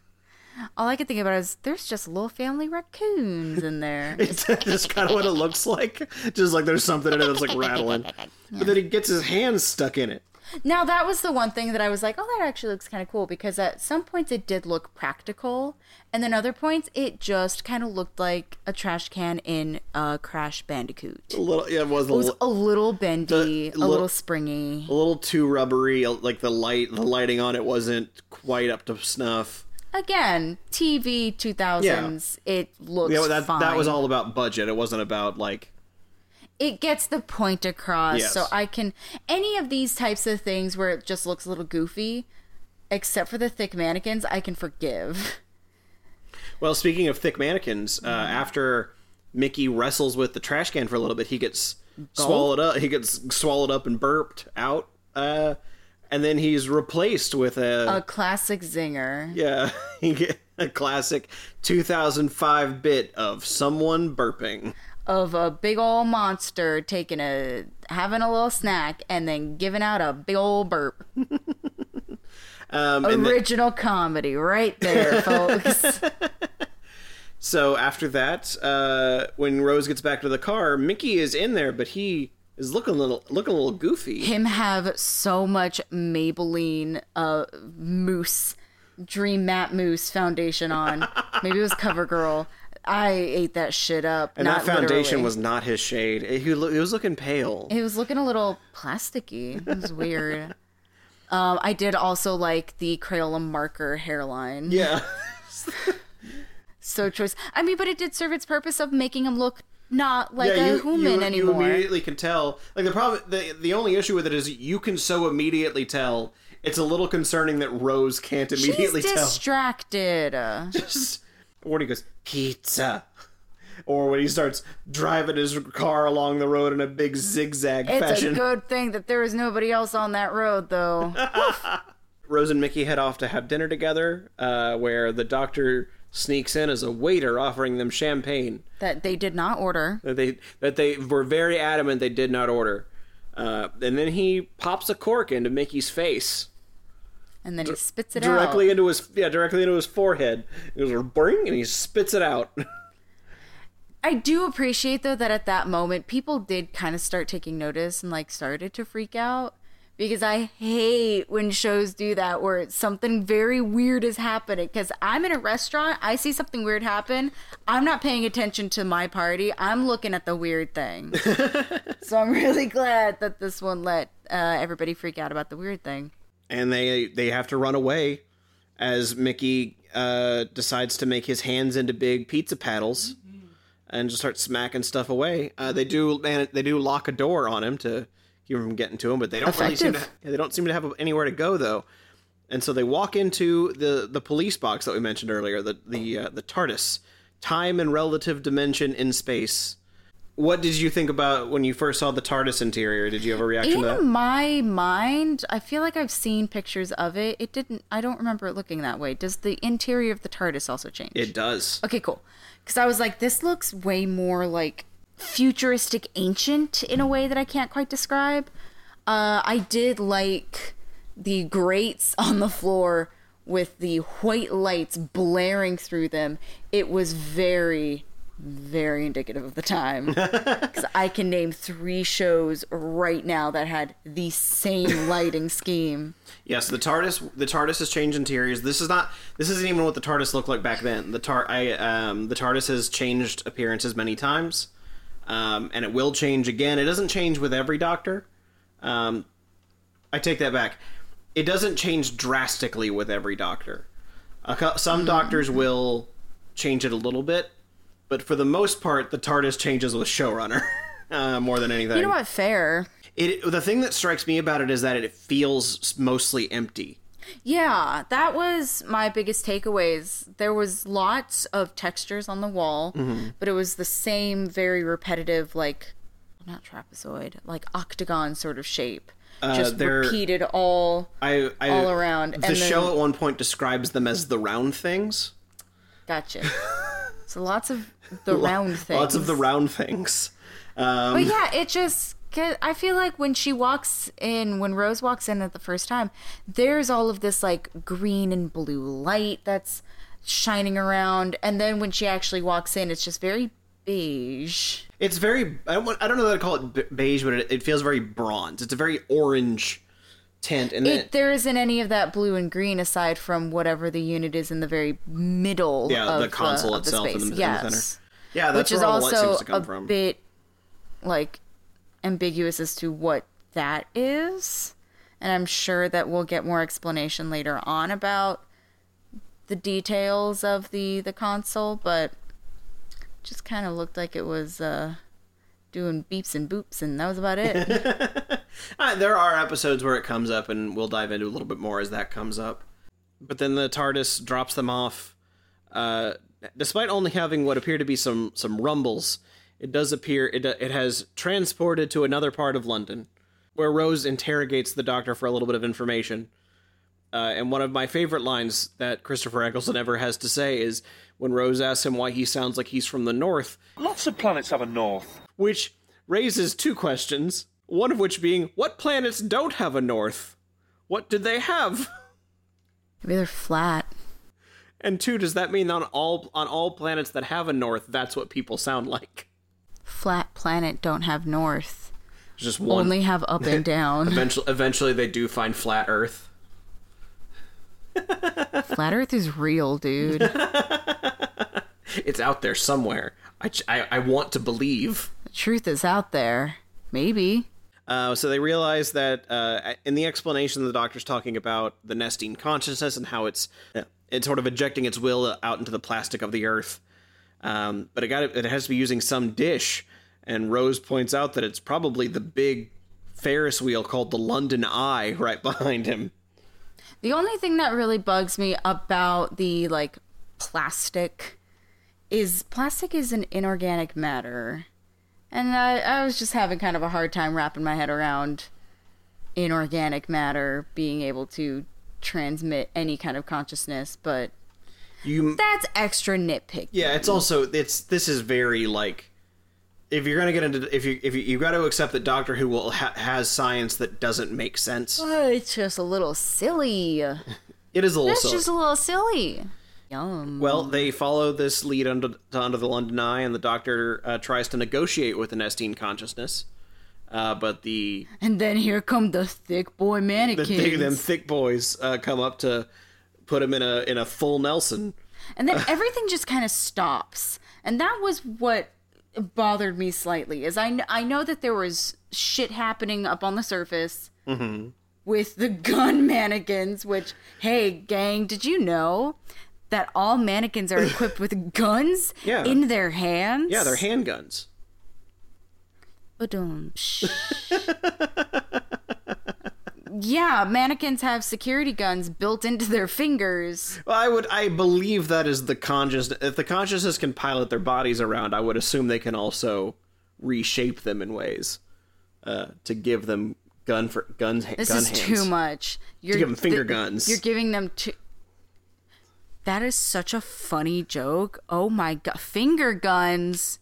all I could think about is there's just little family raccoons in there. [laughs] It's just kind of what it looks like. Just like there's something in it that's like rattling. But then he gets his hands stuck in it. now that was the one thing that I was like, oh, that actually looks kind of cool because at some points it did look practical, and then other points it just kind of looked like a trash can in uh, Crash Bandicoot. A little, yeah, it was a was little, a little bendy, The a li- little springy. a little too rubbery. Like the light, the lighting on it wasn't quite up to snuff. Again, TV 2000s, it looks Yeah, that fine. that was all about budget. It wasn't about like It gets the point across, Yes. so I can any of these types of things where it just looks a little goofy, except for the thick mannequins, I can forgive. Well, speaking of thick mannequins, uh, after Mickey wrestles with the trash can for a little bit, he gets swallowed up. He gets swallowed up and burped out, uh, and then he's replaced with a, A classic zinger. yeah, [laughs] a classic 2005 bit of someone burping. of a big old monster taking a having a little snack and then giving out a big old burp. [laughs] Um, Original comedy right there, [laughs] folks. so after that, uh, when Rose gets back to the car, Mickey is in there, but he is looking a little looking a little goofy. Him have so much Maybelline uh mousse Dream Matte Mousse foundation on. Maybe it was CoverGirl. I ate that shit up. and not that foundation literally. was not his shade. He, lo- he was looking pale. He was looking a little plasticky. It was weird. [laughs] um, I did also like the Crayola marker hairline. yeah. [laughs] So choice. I mean, but it did serve its purpose of making him look not like yeah, a you, human you, anymore. You immediately can tell. Like the problem, the the only issue with it is you can so immediately tell. It's a little concerning that Rose can't immediately She's tell. distracted. [laughs] Just when he goes pizza, or when he starts driving his car along the road in a big zigzag It's fashion. a good thing that there is nobody else on that road, though. [laughs] Rose and Mickey head off to have dinner together, uh, where the doctor sneaks in as a waiter offering them champagne. that they did not order. that they that they were very adamant they did not order. Uh, and then he pops a cork into Mickey's face. And then he spits it directly out. into his yeah directly into his forehead. It goes bring and he spits it out. [laughs] I do appreciate though that at that moment people did kind of start taking notice and like started to freak out because I hate when shows do that where it's something very weird is happening because I'm in a restaurant, I see something weird happen, I'm not paying attention to my party, I'm looking at the weird thing. [laughs] so I'm really glad that this one let uh, everybody freak out about the weird thing. and they they have to run away as Mickey uh, decides to make his hands into big pizza paddles and just start smacking stuff away. Uh, they do man, they do lock a door on him to keep him from getting to him, but they don't really seem to, Effective. they don't seem to have anywhere to go though. And so they walk into the the police box that we mentioned earlier, the the uh, the TARDIS, time and relative dimension in space. What did you think about when you first saw the TARDIS interior? Did you have a reaction to that? In my mind, I feel like I've seen pictures of it. It didn't. I don't remember it looking that way. Does the interior of the TARDIS also change? It does. Okay, cool. Because I was like, this looks way more like futuristic, ancient in a way that I can't quite describe. Uh, I did like the grates [laughs] on the floor with the white lights blaring through them. It was very, very indicative of the time. [laughs] Because I can name three shows right now that had the same [laughs] lighting scheme. Yes, the TARDIS. The TARDIS has changed interiors. This is not. This isn't even what the TARDIS looked like back then. The tar. I um. The TARDIS has changed appearances many times, um, and it will change again. It doesn't change with every Doctor. Um, I take that back. It doesn't change drastically with every Doctor. Some Doctors will change it a little bit, but for the most part, the TARDIS changes with showrunner [laughs] uh, more than anything. You know what? Fair. It the thing that strikes me about it is that it feels mostly empty. Yeah, that was my biggest takeaways. There was lots of textures on the wall, Mm-hmm. but it was the same very repetitive like not trapezoid, like octagon sort of shape. Just Uh, they're- repeated all I, I All around, The and then- show at one point describes them as the round things. gotcha. [laughs] so lots of the round things. Lots of the round things. Um, But yeah, it just. 'Cause I feel like when she walks in, when Rose walks in at the first time, there's all of this like green and blue light that's shining around, and then when she actually walks in, it's just very beige. it's very. I don't. Want, I don't know that I call it beige, but it, it feels very bronze. It's a very orange tint, and then It, there isn't any of that blue and green aside from whatever the unit is in the very middle. Yeah, of the console of the itself in space. the- in the yes. center. yeah, that's which is where all the light also seems to come a from. bit like ambiguous as to what that is and i'm sure that we'll get more explanation later on about the details of the the console but just kind of looked like it was uh doing beeps and boops and that was about it [laughs] Uh, there are episodes where it comes up, and we'll dive into a little bit more as that comes up. But then the TARDIS drops them off. Uh, despite only having what appear to be some some rumbles, it does appear it it has transported to another part of London, where Rose interrogates the Doctor for a little bit of information. Uh, and one of my favorite lines that Christopher Eccleston ever has to say is when Rose asks him why he sounds like he's from the North, Lots of planets have a north. which raises two questions. One of which being, what planets don't have a north? What did they have? maybe they're flat And two, does that mean on all on all planets that have a north, that's what people sound like? Flat planet don't have north It's just one. only have up and [laughs] down eventually, eventually, they do find flat Earth. [laughs] flat earth is real dude [laughs] It's out there somewhere. I, I, I want to believe. the truth is out there maybe Uh, so they realize that uh, in the explanation, the doctor's talking about the Nestene consciousness and how it's it's sort of ejecting its will out into the plastic of the earth. Um, but it got it has to be using some dish, and Rose points out that it's probably the big Ferris wheel called the London Eye [laughs] right behind him. The only thing that really bugs me about the like plastic is plastic is an inorganic matter. And I, I was just having kind of a hard time wrapping my head around inorganic matter being able to transmit any kind of consciousness, but You that's extra nitpicky. Yeah, it's also it's this is very like if you're gonna get into if you if you you got to accept that Doctor Who will ha- has science that doesn't make sense. Oh, it's just a little silly. [laughs] It is a little It's silly. just a little silly. Yum. Well, they follow this lead under, under the London Eye, and the Doctor uh, tries to negotiate with the Nestene consciousness. Uh, but the And then here come the thick boy mannequins. the thick, them thick boys uh, come up to put him in a in a full Nelson. And then everything just kind of stops. And that was what bothered me slightly. Is I, I know that there was shit happening up on the surface Mm-hmm. with the [laughs] gun mannequins, which, hey, gang, did you know that all mannequins are equipped with [laughs] guns Yeah. in their hands? Yeah, they're handguns. [laughs] Yeah, mannequins have security guns built into their fingers. Well, I would I believe that is the conscious. If the consciousness can pilot their bodies around, I would assume they can also reshape them in ways uh, to give them gun for guns. This gun is hands. too much. You're give 'em finger th- guns. You're giving them two. That is such a funny joke. Oh my god, finger guns.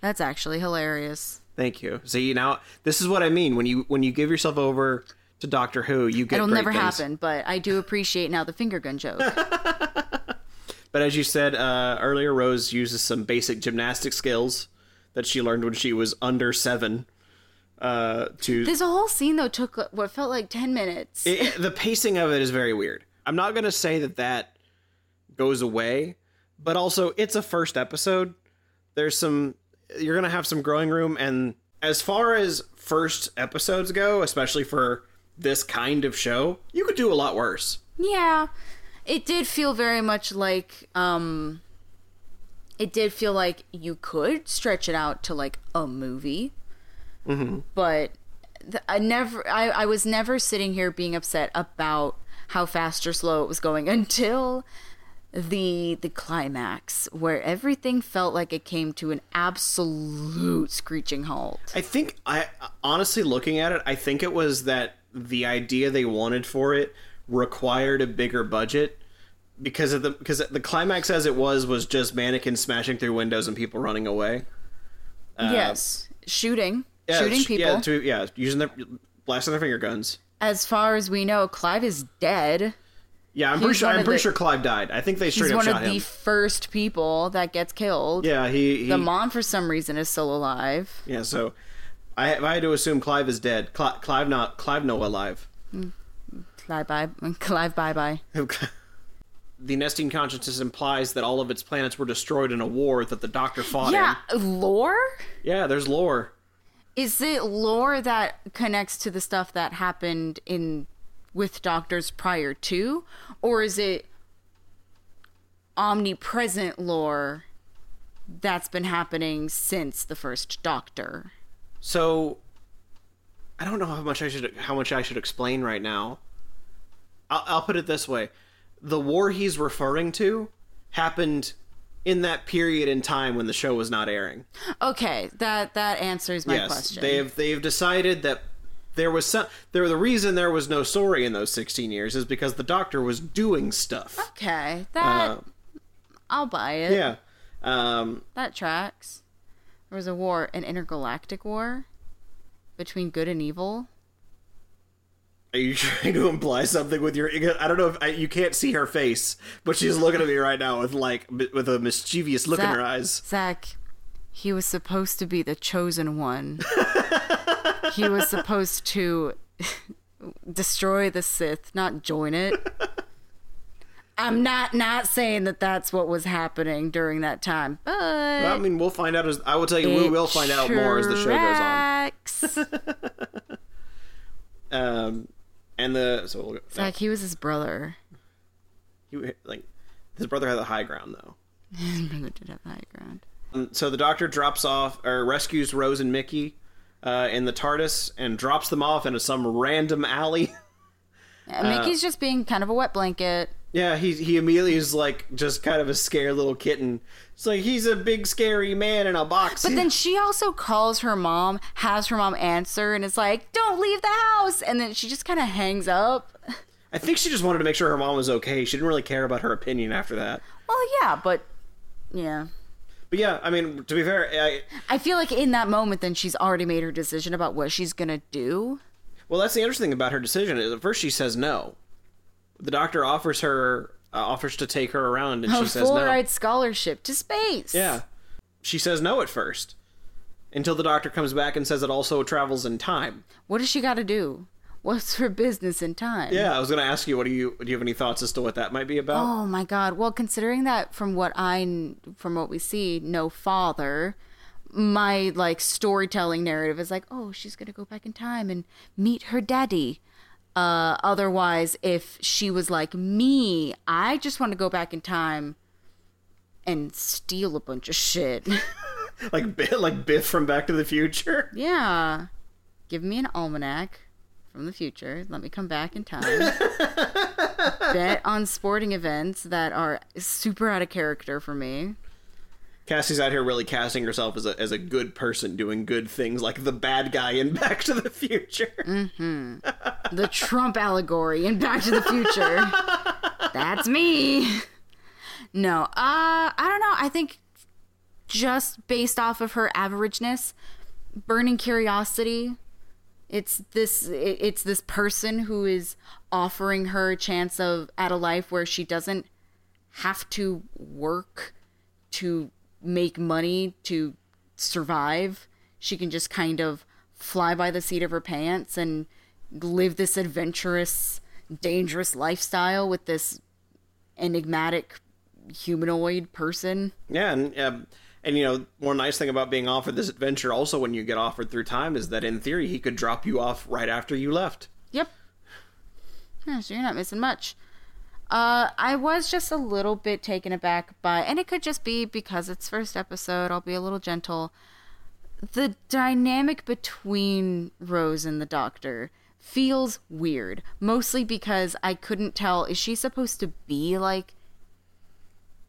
That's actually hilarious. Thank you. See now, this is what I mean when you when you give yourself over to Doctor Who, you get It'll never things. happen, but I do appreciate now the finger gun joke. [laughs] But as you said uh, earlier, Rose uses some basic gymnastic skills that she learned when she was under seven. Uh, to this whole scene though took uh, what felt like ten minutes. it, the pacing of it is very weird. I'm not gonna say that that goes away, but also it's a first episode. There's some you're gonna have some growing room, and as far as first episodes go, especially for this kind of show, you could do a lot worse. Yeah. It did feel very much like um it did feel like you could stretch it out to like a movie. Mm-hmm. But th- I never I, I was never sitting here being upset about how fast or slow it was going [laughs] until the the climax where everything felt like it came to an absolute screeching halt. I think I honestly looking at it, I think it was that the idea they wanted for it required a bigger budget because of the because the climax as it was was just mannequins smashing through windows and people running away. Uh, yes, shooting, Yeah, shooting sh- people. Yeah, to, yeah, using their blasting their finger guns. as far as we know, Clive is dead. Yeah, I'm pretty sure. I'm pretty the- sure Clive died. I think they straight up shot him. He's one of the first people that gets killed. Yeah, he. he The mom, for some reason, is still alive. yeah, so I, I had to assume Clive is dead. Cli- Clive not. Clive no alive. Clive bye. [laughs] Clive bye bye. [laughs] the Nestene consciousness implies that all of its planets were destroyed in a war that the Doctor fought Yeah, in. lore. Yeah, there's lore. Is it lore that connects to the stuff that happened in with doctors prior to, or is it omnipresent lore that's been happening since the first Doctor? So I don't know how much I should how much I should explain right now. I'll, I'll put it this way: the war he's referring to happened in that period in time when the show was not airing. Okay, that that answers my yes, question. they've they've decided that there was some there the reason there was no story in those 16 years is because the Doctor was doing stuff. okay, that Uh, I'll buy it. yeah. Um, That tracks. There was a war, an intergalactic war between good and evil. Are you [laughs] trying to imply something with your? I don't know if I, you can't see her face, but she's looking at me right now with like with a mischievous look in her eyes. Zach, he was supposed to be the chosen one. [laughs] he was supposed to [laughs] destroy the Sith, not join it. I'm not not saying that that's what was happening during that time, but I mean, we'll find out as I will tell you. We will find out more as the show goes on. [laughs] Um, and the so we'll, Zach, he was his brother. he, like his brother had the high ground though. [laughs] His brother did have the high ground. Um, So the Doctor drops off or rescues Rose and Mickey uh, in the TARDIS and drops them off into some random alley. [laughs] And Mickey's just being kind of a wet blanket. Yeah, he he immediately is like just kind of a scared little kitten. It's like he's a big scary man in a box. But then she also calls her mom, has her mom answer, and is like, "Don't leave the house." And then she just kind of hangs up. I think she just wanted to make sure her mom was okay. She didn't really care about her opinion after that. Well, yeah, but yeah, But yeah, I mean, to be fair, I, I feel like in that moment, then she's already made her decision about what she's gonna do. well, that's the interesting thing about her decision is at first she says no. The doctor offers her uh, offers to take her around, and she says full no. ride scholarship to space. Yeah, she says no at first, until the doctor comes back and says it also travels in time. What does she got to do? What's her business in time? Yeah, I was going to ask you, what do you do? You have any thoughts as to what that might be about? Oh my god. Well, considering that from what I from what we see, no father, my like storytelling narrative is like, "Oh, she's going to go back in time and meet her daddy." Uh otherwise, if she was like me, I just want to go back in time and steal a bunch of shit. [laughs] Like Biff, like Biff from Back to the Future. yeah. Give me an almanac from the future. Let me come back in time. [laughs] Bet on sporting events that are super out of character for me. Cassie's out here really casting herself as a as a good person doing good things, like the bad guy in [laughs] Back to the Future. The Trump allegory in Back to the Future. That's me. No, uh, I don't know. I think just based off of her averageness, burning curiosity, it's this it's this person who is offering her a chance of at a life where she doesn't have to work to make money to survive. She can just kind of fly by the seat of her pants and live this adventurous, dangerous lifestyle with this enigmatic humanoid person. Yeah, and um, and you know, one nice thing about being offered this adventure, also when you get offered through time, is that in theory he could drop you off right after you left. Yep. Yeah, so you're not missing much. Uh, I was just a little bit taken aback by, and it could just be because it's first episode. I'll be a little gentle. The dynamic between Rose and the Doctor feels weird, mostly because I couldn't tell is she supposed to be like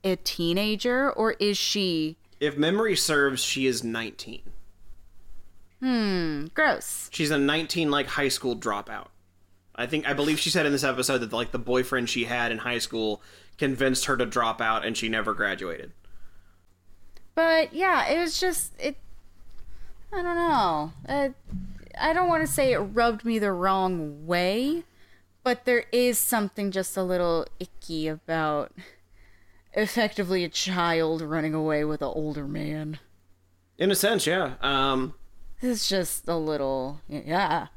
a teenager or is she If memory serves, she is 19. Hmm, gross? She's a 19 like high school dropout. I think I believe she said in this episode that like the boyfriend she had in high school convinced her to drop out and she never graduated. But yeah, it was just it. I don't know. I don't want to say it rubbed me the wrong way, but there is something just a little icky about effectively a child running away with an older man. In a sense, yeah. Um It's just a little yeah.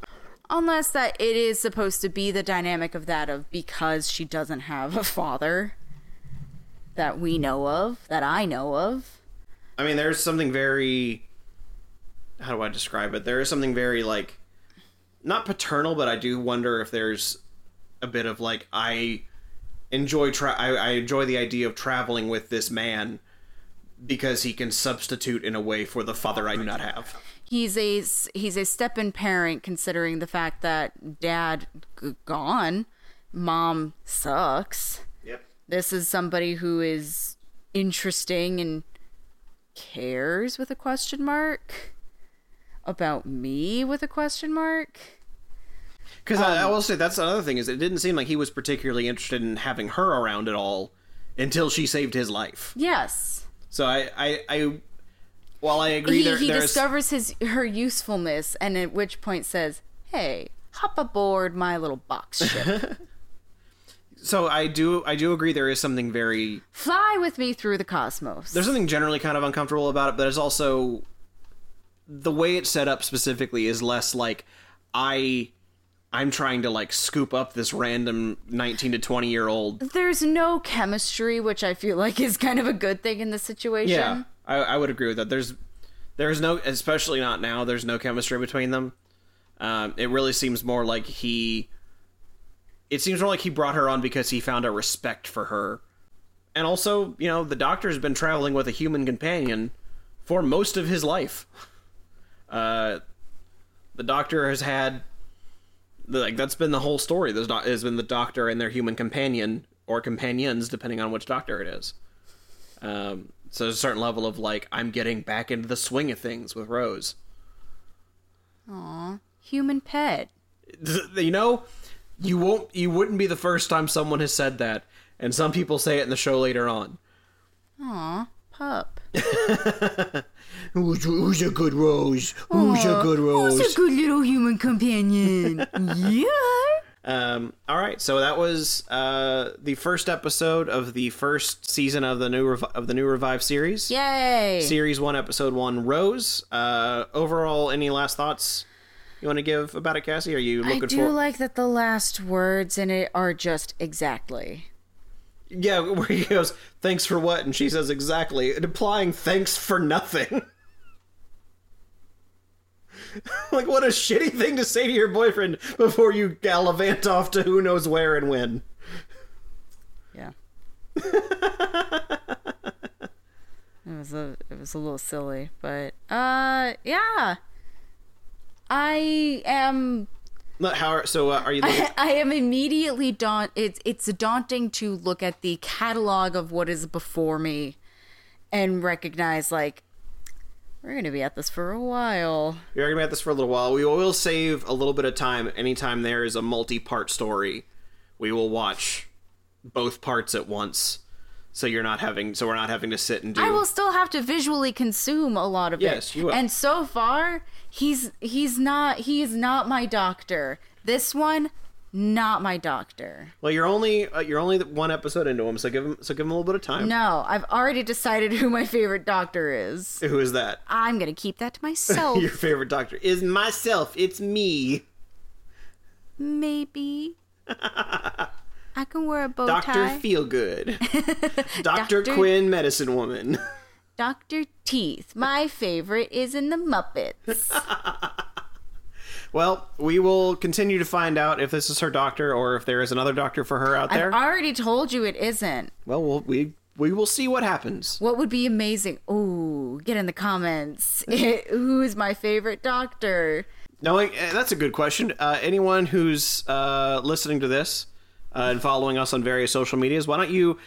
Unless that it is supposed to be the dynamic of that of because she doesn't have a father that we know of, that I know of. I mean, there's something very. How do I describe it? There is something very like, not paternal, but I do wonder if there's a bit of like I enjoy tra- I, I enjoy the idea of traveling with this man because he can substitute in a way for the father I do not have. He's a he's a step-in parent considering the fact that dad g- gone mom sucks Yep. this is somebody who is interesting and cares with a question mark about me with a question mark Because I, I um, will say that's another thing is it didn't seem like he was particularly interested in having her around at all until she saved his life. yes So I I, I while I agree he, there he discovers his her usefulness and at which point says hey hop aboard my little box [laughs] ship so I do I do agree there is something very fly with me through the cosmos there's something generally kind of uncomfortable about it, but it's also the way it's set up specifically is less like I I'm trying to like scoop up this random 19 to 20 year old. there's no chemistry, which I feel like is kind of a good thing in this situation. Yeah, I, I would agree with that. There's there's no especially not now. There's no chemistry between them. Um, it really seems more like he. It seems more like he brought her on because he found a respect for her, and also you know the doctor's been traveling with a human companion for most of his life. Uh, the doctor has had like that's been the whole story. There's not has been the doctor and their human companion or companions, depending on which doctor it is. Um, so there's a certain level of like I'm getting back into the swing of things with Rose. Aww, human pet. You know, you won't you wouldn't be the first time someone has said that, and some people say it in the show later on. Aww, pup. [laughs] who's, who's a good rose? Who's a good rose? Who's a good little human companion? [laughs] yeah. Um, all right, so that was uh, the first episode of the first season of the new rev- of the new Revive series. Yay. Series one, episode one, Rose. Uh, overall, any last thoughts you want to give about it, Cassie? Are you I looking do for? like that the last words in it are just exactly. yeah, where he goes, "Thanks for what?" and she says exactly, implying thanks for nothing. [laughs] [laughs] like, what a shitty thing to say to your boyfriend before you gallivant off to who knows where and when. Yeah. [laughs] it was a it was a little silly, but uh yeah. I am How? So, uh, are you? [laughs] Looking- I am immediately daunt it's it's daunting to look at the catalog of what is before me and recognize like we're going to be at this for a while. We are gonna be at this for a little while. We will save a little bit of time anytime there is a multi-part story. We will watch both parts at once, so you're not having. So we're not having to sit and do. I will still have to visually consume a lot of Yes, it. you will. And so far, he's he's not he is not my doctor. This one, not my doctor. Well, you're only uh, you're only one episode into him, so give him so give him a little bit of time. No, I've already decided who my favorite doctor is. Who is that? I'm gonna keep that to [laughs] myself. Your favorite doctor is myself. It's me, Maybe. [laughs] I can wear a bow Doctor tie. [laughs] Doctor Feelgood, Doctor Dr. Quinn, Medicine Woman. Doctor Teeth. My favorite is in the Muppets. Well, we will continue to find out if this is her doctor or if there is another doctor for her out there. I've already told you it isn't. well, we'll we we will see what happens. What would be amazing? Ooh, get in the comments. [laughs] Who is my favorite doctor? Knowing eh, that's a good question. Uh, anyone who's uh, listening to this uh, and following us on various social medias, why don't you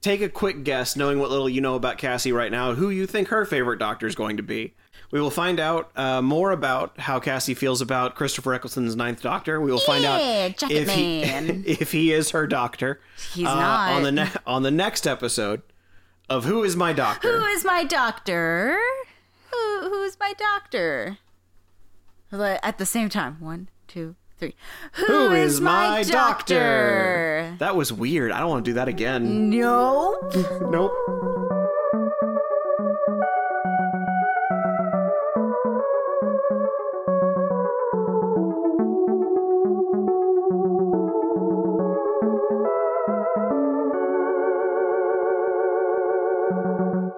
take a quick guess, knowing what little you know about Cassie right now, who you think her favorite doctor is going to be? We will find out uh, more about how Cassie feels about Christopher Eccleston's Ninth Doctor. We will find Yeah, out if he, [laughs] if he is her doctor. He's uh, not. on the ne- on the next episode of Who Is My Doctor. Who is my doctor? Who who is my doctor? At the same time, one, two, three. Who is my doctor? That was weird. I don't want to do that again. Nope. Nope.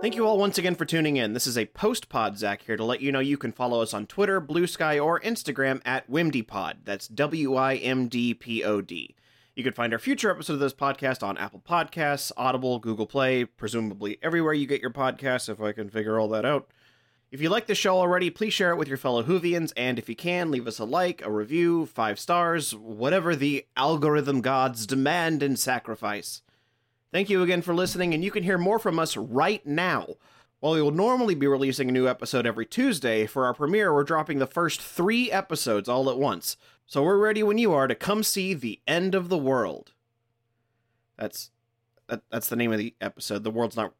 Thank you all once again for tuning in. This is a post pod Zach here to let you know you can follow us on Twitter, Blue Sky, or Instagram at WimDpod. That's W I M D P O D. You can find our future episode of this podcast on Apple Podcasts, Audible, Google Play, presumably everywhere you get your podcasts, if I can figure all that out. If you like the show already, please share it with your fellow Whovians, and if you can, leave us a like, a review, five stars, whatever the algorithm gods demand and sacrifice. Thank you again for listening, and you can hear more from us right now. While we will normally be releasing a new episode every Tuesday, for our premiere, we're dropping the first three episodes all at once. So we're ready when you are to come see The End of the World. That's that, that's the name of the episode. The world's not.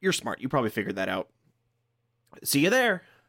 You're smart. You probably figured that out. See you there.